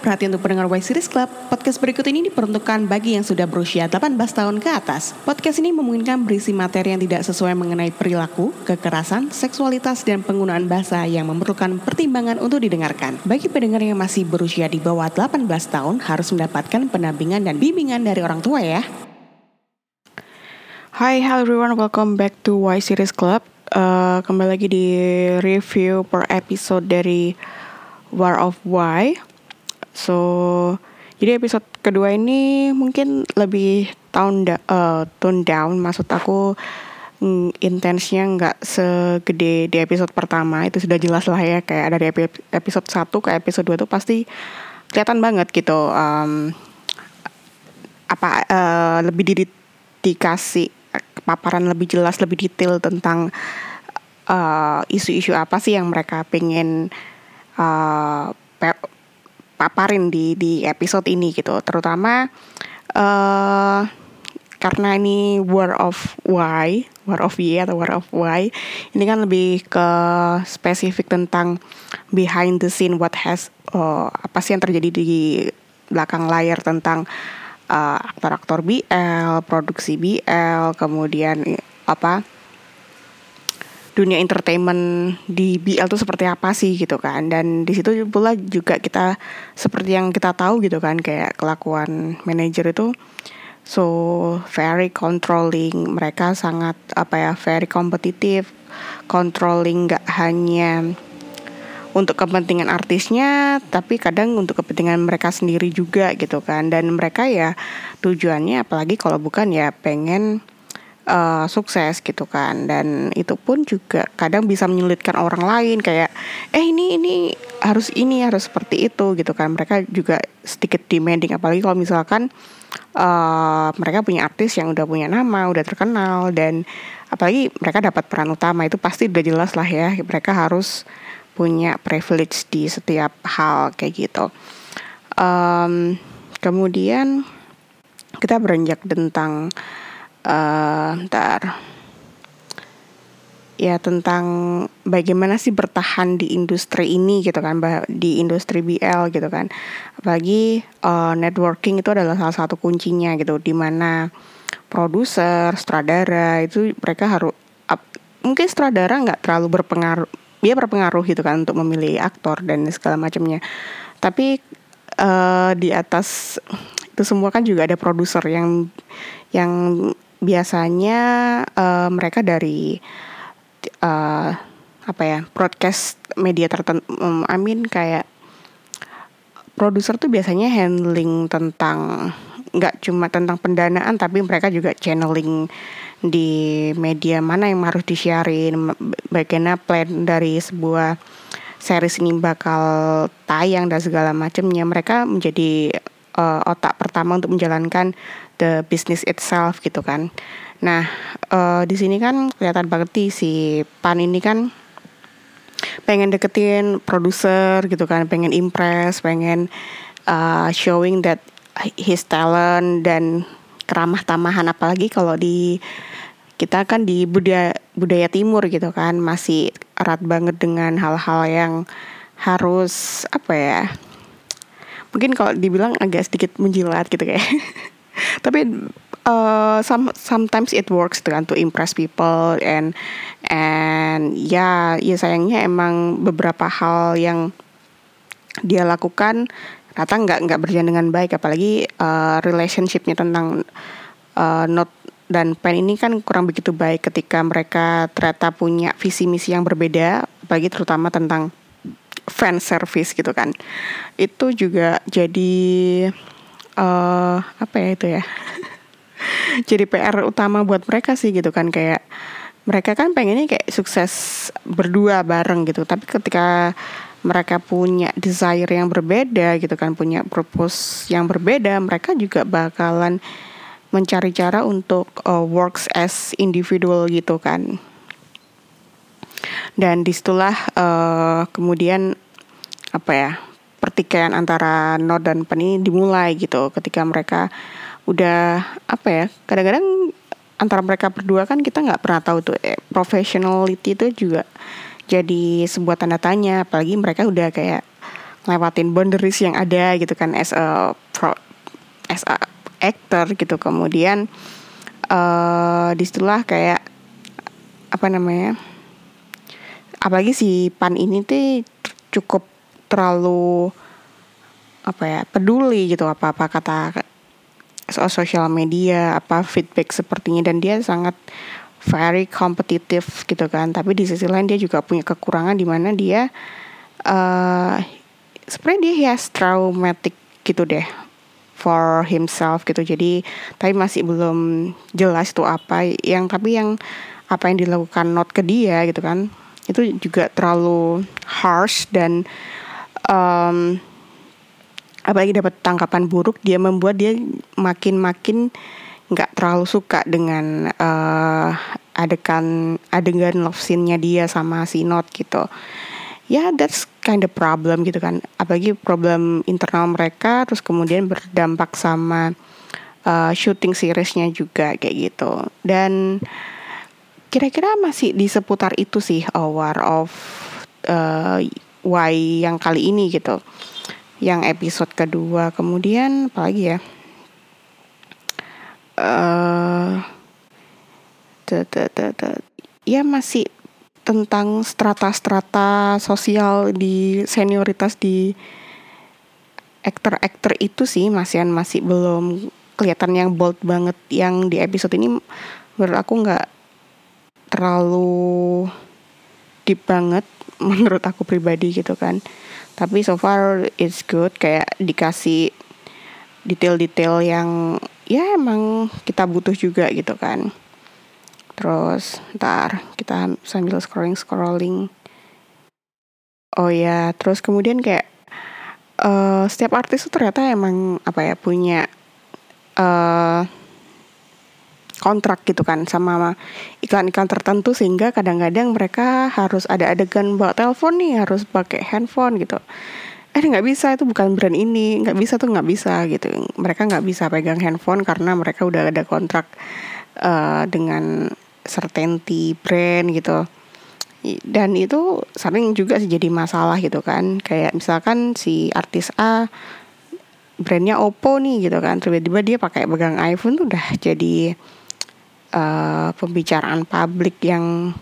perhatian untuk pendengar Y Series Club. Podcast berikut ini diperuntukkan bagi yang sudah berusia 18 tahun ke atas. Podcast ini memungkinkan berisi materi yang tidak sesuai mengenai perilaku, kekerasan, seksualitas, dan penggunaan bahasa yang memerlukan pertimbangan untuk didengarkan. Bagi pendengar yang masih berusia di bawah 18 tahun harus mendapatkan pendampingan dan bimbingan dari orang tua ya. Hi, hello everyone, welcome back to Y Series Club. Uh, kembali lagi di review per episode dari War of Why. So, jadi episode kedua ini mungkin lebih tone, uh, tone down. Maksud aku mm, intensnya nggak segede di episode pertama. Itu sudah jelas lah ya. Kayak dari episode 1 ke episode 2 tuh pasti kelihatan banget gitu. Um, apa uh, lebih di dikasih paparan lebih jelas, lebih detail tentang uh, isu-isu uh, apa sih yang mereka pengen uh, paparin di di episode ini gitu. Terutama uh, karena ini war of why war of y atau war of why ini kan lebih ke spesifik tentang behind the scene what has uh, apa sih yang terjadi di belakang layar tentang aktor-aktor uh, BL produksi BL kemudian apa dunia entertainment di BL tuh seperti apa sih gitu kan. Dan di situ pula juga kita seperti yang kita tahu gitu kan kayak kelakuan manajer itu so very controlling. Mereka sangat apa ya very kompetitif controlling nggak hanya untuk kepentingan artisnya tapi kadang untuk kepentingan mereka sendiri juga gitu kan. Dan mereka ya tujuannya apalagi kalau bukan ya pengen uh, sukses gitu kan. Dan itu pun juga kadang bisa menyulitkan orang lain. Kayak eh ini ini harus ini harus seperti itu gitu kan. Mereka juga sedikit demanding. Apalagi kalau misalkan uh, mereka punya artis yang udah punya nama udah terkenal dan apalagi mereka dapat peran utama itu pasti udah jelas lah ya. Mereka harus punya privilege di setiap hal kayak gitu. Um, kemudian kita beranjak tentang uh, ntar. Ya tentang bagaimana sih bertahan di industri ini gitu kan di industri BL gitu kan. Apalagi uh, networking itu adalah salah satu kuncinya gitu di mana produser sutradara itu mereka harus uh, mungkin sutradara nggak terlalu berpengaruh dia berpengaruh gitu kan untuk memilih aktor dan segala macamnya. Tapi uh, di atas itu semua kan juga ada produser yang yang biasanya uh, mereka dari uh, apa ya broadcast media tertentu um, I mean kayak produser tuh biasanya handling tentang nggak cuma tentang pendanaan tapi mereka juga channeling di media mana yang harus disiarin. Bagaimana plan dari sebuah series ini bakal tayang dan segala macamnya. Mereka menjadi uh, otak pertama untuk menjalankan the business itself gitu kan. Nah, uh, di sini kan kelihatan banget si Pan ini kan pengen deketin produser gitu kan, pengen impress, pengen uh, showing that his talent dan keramah tamahan apalagi kalau di kita kan di budaya budaya timur gitu kan masih erat banget dengan hal-hal yang harus apa ya mungkin kalau dibilang agak sedikit menjilat gitu kayak tapi uh, some sometimes it works dengan to impress people and and ya ya sayangnya emang beberapa hal yang dia lakukan ternyata nggak nggak berjalan dengan baik. Apalagi uh, relationshipnya tentang uh, not dan pen ini kan kurang begitu baik ketika mereka ternyata punya visi misi yang berbeda apalagi terutama tentang fan service gitu kan. Itu juga jadi uh, apa ya itu ya? Jadi PR utama buat mereka sih gitu kan kayak mereka kan pengennya kayak sukses berdua bareng gitu. Tapi ketika mereka punya desire yang berbeda gitu kan punya purpose yang berbeda mereka juga bakalan mencari cara untuk uh, works as individual gitu kan. Dan di situlah uh, kemudian apa ya pertikaian antara Nod dan Pen ini dimulai gitu ketika mereka udah apa ya kadang-kadang antara mereka berdua kan kita nggak pernah tahu tuh eh, professionality itu juga jadi sebuah tanda tanya apalagi mereka udah kayak lewatin boundaries yang ada gitu kan as a pro, as a actor gitu. Kemudian uh, di situlah kayak apa namanya apalagi si Pan ini tuh cukup terlalu apa ya peduli gitu apa apa kata soal sosial media apa feedback sepertinya. Dan dia sangat very kompetitif gitu kan. Tapi di sisi lain dia juga punya kekurangan di mana dia uh, sebenarnya dia has traumatic gitu deh for himself gitu. Jadi tapi masih belum jelas itu apa yang tapi yang apa yang dilakukan not ke dia gitu kan. Itu juga terlalu harsh dan um, apalagi dapat tangkapan buruk dia membuat dia makin-makin nggak terlalu suka dengan uh, adegan adegan love scene-nya dia sama si Not gitu. Ya yeah, that's kind of problem gitu kan. Apalagi problem internal mereka terus kemudian berdampak sama uh, shooting seriesnya juga kayak gitu. Dan kira-kira masih di seputar itu sih aware of uh, why yang kali ini gitu. Yang episode kedua. Kemudian apalagi ya? Uh, ya masih tentang strata-strata sosial di senioritas di aktor-aktor itu sih masih masih belum kelihatan yang bold banget. Yang di episode ini menurut aku nggak terlalu deep banget menurut aku pribadi gitu kan. Tapi so far it's good kayak dikasih detail-detail yang ya emang kita butuh juga gitu kan. Terus ntar kita sambil scrolling scrolling. Oh ya terus kemudian kayak uh, setiap artis tuh ternyata emang apa ya punya uh, kontrak gitu kan sama iklan-iklan tertentu sehingga kadang-kadang mereka harus ada adegan bawa telepon nih harus pakai handphone gitu. Eh nggak bisa itu bukan brand ini nggak bisa tuh nggak bisa gitu. Mereka nggak bisa pegang handphone karena mereka udah ada kontrak uh, dengan certainty brand gitu. Dan itu sering juga sih jadi masalah gitu kan. Kayak misalkan si artis A brandnya Oppo nih gitu kan tiba-tiba dia pakai pegang iPhone tuh udah jadi uh, pembicaraan publik yang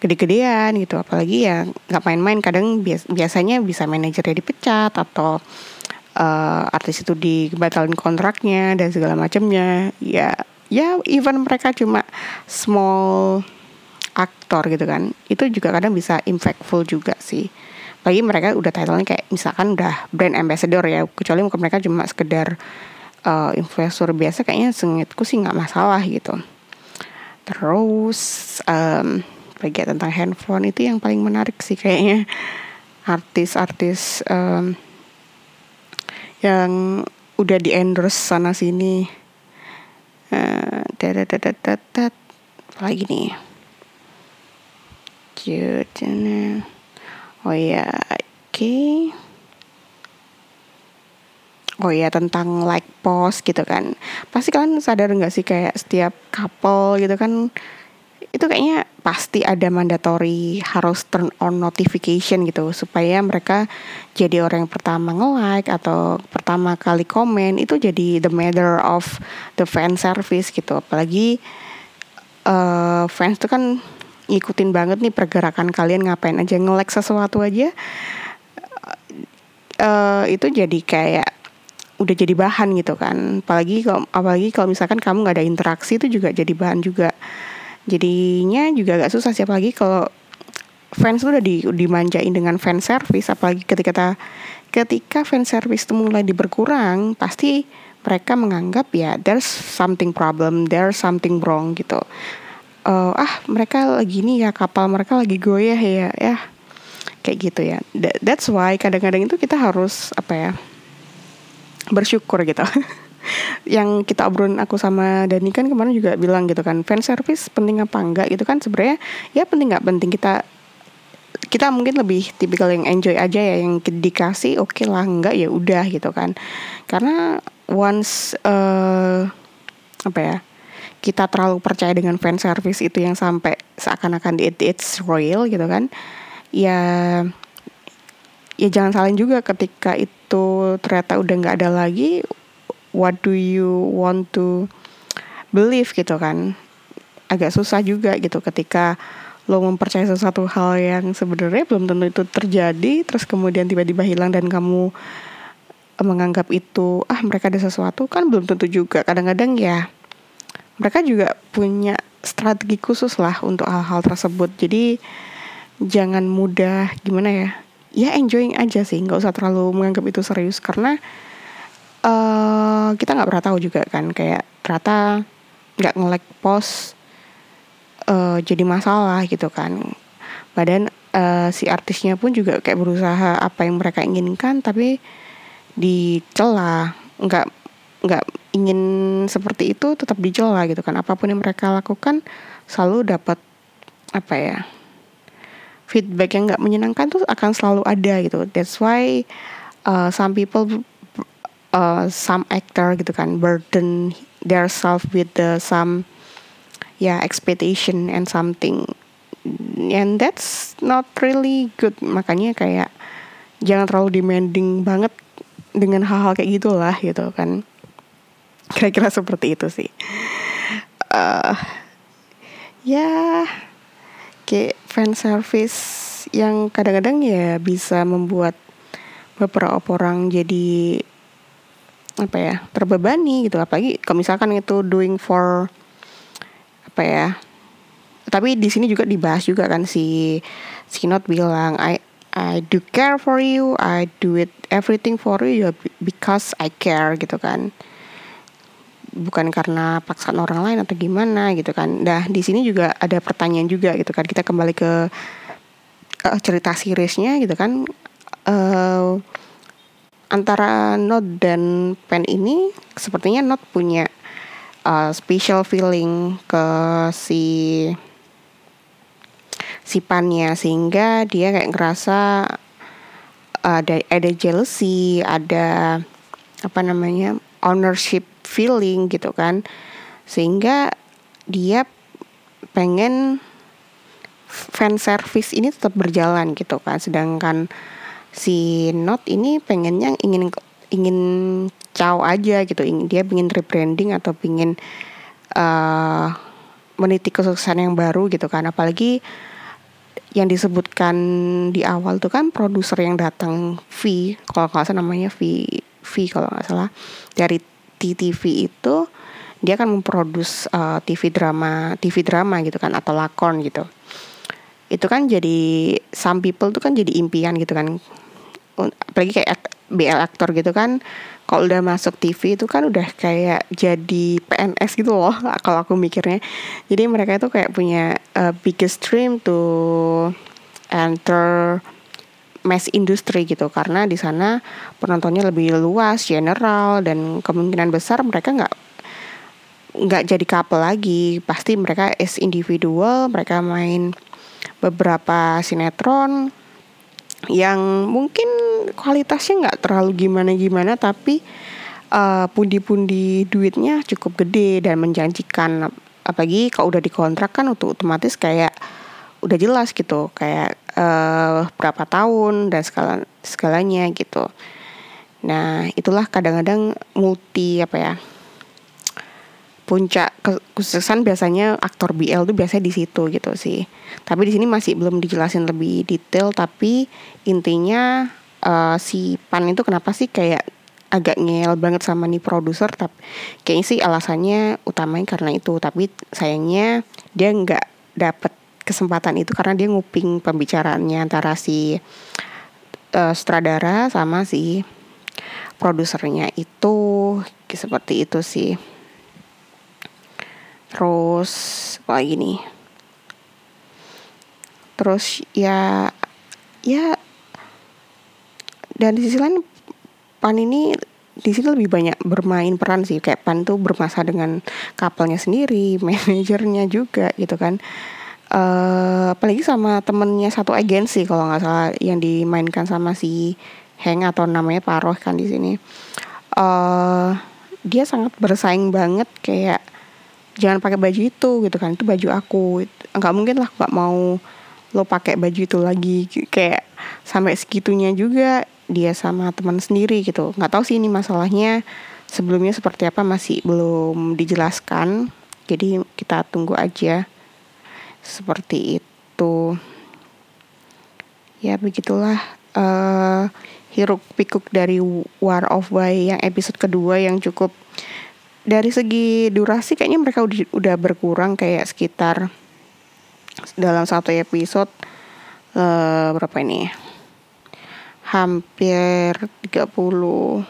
gede-gedean gitu. Apalagi ya nggak main-main. Kadang bias biasanya bisa manajernya dipecat atau uh, artis itu dibatalin kontraknya dan segala macamnya. Ya ya even mereka cuma small aktor gitu kan itu juga kadang bisa impactful juga sih. Bagi mereka udah titlenya kayak misalkan udah brand ambassador ya kecuali mereka cuma sekedar uh, influencer biasa kayaknya sengitku sih nggak masalah gitu terus um, bagi tentang handphone itu yang paling menarik sih kayaknya. Artis-artis um, yang udah di endorse sana sini. Uh, lagi nih? Oh ya oke. okay. Oh ya tentang like post gitu kan. Pasti kalian sadar nggak sih kayak setiap couple gitu kan itu kayaknya pasti ada mandatory harus turn on notification gitu supaya mereka jadi orang yang pertama nge-like atau pertama kali komen itu jadi the matter of the fan service gitu. Apalagi uh, fans itu kan ngikutin banget nih pergerakan kalian ngapain aja nge-like sesuatu aja. Uh, itu jadi kayak udah jadi bahan gitu kan. Apalagi kalau apalagi kalau misalkan kamu nggak ada interaksi itu juga jadi bahan juga. Jadinya juga agak susah sih apalagi kalau fans tuh udah di, dimanjain dengan fan service apalagi ketika ketika fan service itu mulai diberkurang pasti mereka menganggap ya there's something problem there's something wrong gitu. Uh, ah mereka lagi nih ya kapal mereka lagi goyah ya ya. Kayak gitu ya. That's why kadang-kadang itu kita harus apa ya bersyukur gitu. Yang kita obrolin aku sama Dani kan kemarin juga bilang gitu kan fan service penting apa enggak gitu kan sebenarnya ya penting nggak penting kita kita mungkin lebih tipikal yang enjoy aja ya yang dikasih oke okay lah enggak ya udah gitu kan. Karena once uh, apa ya kita terlalu percaya dengan fan service itu yang sampai seakan-akan it, it's real gitu kan ya ya jangan salin juga ketika itu ternyata udah nggak ada lagi what do you want to believe gitu kan? Agak susah juga gitu ketika lo mempercayai sesuatu hal yang sebenarnya belum tentu itu terjadi terus kemudian tiba-tiba hilang dan kamu menganggap itu ah mereka ada sesuatu kan belum tentu juga. Kadang-kadang ya mereka juga punya strategi khusus lah untuk hal-hal tersebut. Jadi jangan mudah gimana ya ya enjoying aja sih. Nggak usah terlalu menganggap itu serius. Karena uh, kita nggak pernah tahu juga kan. Kayak ternyata nggak nge-like post uh, jadi masalah gitu kan. Badan uh, si artisnya pun juga kayak berusaha apa yang mereka inginkan tapi dicela. Nggak nggak ingin seperti itu tetap dicela gitu kan. Apa pun yang mereka lakukan selalu dapat apa ya feedback yang nggak menyenangkan tuh akan selalu ada gitu. That's why uh, some people uh, some actor gitu kan burden their self with the some ya yeah, expectation and something. And that's not really good. Makanya kayak jangan terlalu demanding banget dengan hal-hal kayak gitulah gitu kan. Kira-kira seperti itu sih. Uh, ya kayak fan service yang kadang-kadang ya bisa membuat beberapa orang jadi apa ya terbebani gitu. Apalagi kalau misalkan itu doing for apa ya tapi di sini juga dibahas juga kan si si Not bilang I I do care for you I do it everything for you because I care gitu kan bukan karena paksaan orang lain atau gimana gitu kan. Nah di sini juga ada pertanyaan juga gitu kan. Kita kembali ke uh, cerita seriesnya gitu kan. Uh, antara Not dan Pen ini sepertinya Not punya uh, special feeling ke si si Pannya sehingga dia kayak ngerasa ada ada jealousy, ada apa namanya ownership feeling gitu kan. Sehingga dia pengen fan service ini tetap berjalan gitu kan. Sedangkan si Not ini pengennya ingin ingin caw aja gitu. Dia ingin rebranding atau ingin uh, meniti kesuksesan yang baru gitu kan. Apalagi yang disebutkan di awal tuh kan produser yang datang V kalau nggak salah namanya V V kalau nggak salah dari TV itu dia akan memproduksi uh, TV drama TV drama gitu kan atau lakon gitu. Itu kan jadi some people tuh kan jadi impian gitu kan. Apalagi kayak BL aktor gitu kan kalau udah masuk TV itu kan udah kayak jadi PNS gitu loh kalau aku mikirnya. Jadi mereka itu kayak punya uh, biggest dream to enter mass industry gitu. Karena di sana penontonnya lebih luas general dan kemungkinan besar mereka nggak nggak jadi couple lagi. Pasti mereka is individual mereka main beberapa sinetron yang mungkin kualitasnya nggak terlalu gimana gimana tapi uh, pundi-pundi duitnya cukup gede dan menjanjikan. Apalagi kalau udah dikontrak kan untuk otomatis kayak udah jelas gitu kayak uh, berapa tahun dan segala segalanya gitu. Nah itulah kadang-kadang multi apa ya puncak kesuksesan biasanya aktor BL tuh biasanya di situ gitu sih. Tapi di sini masih belum dijelasin lebih detail tapi intinya uh, si Pan itu kenapa sih kayak agak ngel banget sama nih produser tapi kayaknya sih alasannya utamanya karena itu tapi sayangnya dia nggak dapet kesempatan itu karena dia nguping pembicaraannya antara si uh, sutradara sama si produsernya itu seperti itu sih. Terus apa gini terus ya ya dan di sisi lain pan ini di sini lebih banyak bermain peran sih. Kayak pan tuh bermasalah dengan kapalnya sendiri manajernya juga gitu kan uh, apalagi sama temennya satu agensi kalau nggak salah yang dimainkan sama si Heng atau namanya Paroh kan di sini. Uh, dia sangat bersaing banget kayak jangan pakai baju itu gitu kan itu baju aku. Nggak mungkin lah nggak mau lo pakai baju itu lagi kayak sampai segitunya juga dia sama teman sendiri gitu. Nggak tahu sih ini masalahnya sebelumnya seperti apa masih belum dijelaskan. Jadi kita tunggu aja seperti itu. Ya begitulah uh, hiruk pikuk dari War of Why yang episode kedua yang cukup dari segi durasi kayaknya mereka udah, udah berkurang kayak sekitar dalam satu episode uh, berapa ini hampir 30 30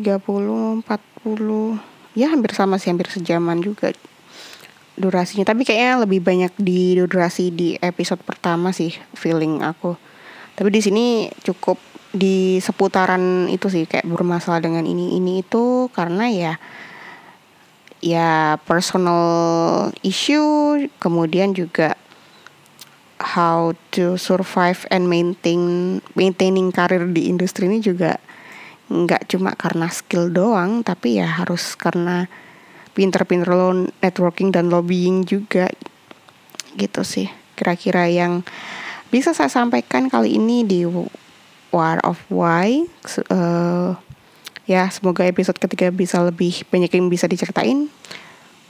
40 ya hampir sama sih hampir sejaman juga durasinya. Tapi kayaknya lebih banyak di durasi di episode pertama sih feeling aku. Tapi di sini cukup di seputaran itu sih kayak bermasalah dengan ini ini itu karena ya ya personal issue kemudian juga how to survive and maintain maintaining karir di industri ini juga nggak cuma karena skill doang tapi ya harus karena pinter-pinter lo networking dan lobbying juga gitu sih. Kira-kira yang bisa saya sampaikan kali ini di War of Why uh, ya semoga episode ketiga bisa lebih banyak yang bisa diceritain.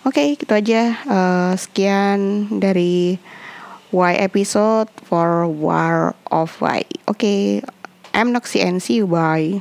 Oke okay, gitu aja. Uh, sekian dari Y episode for War of Why. Oke okay, I'm Noxy and see you bye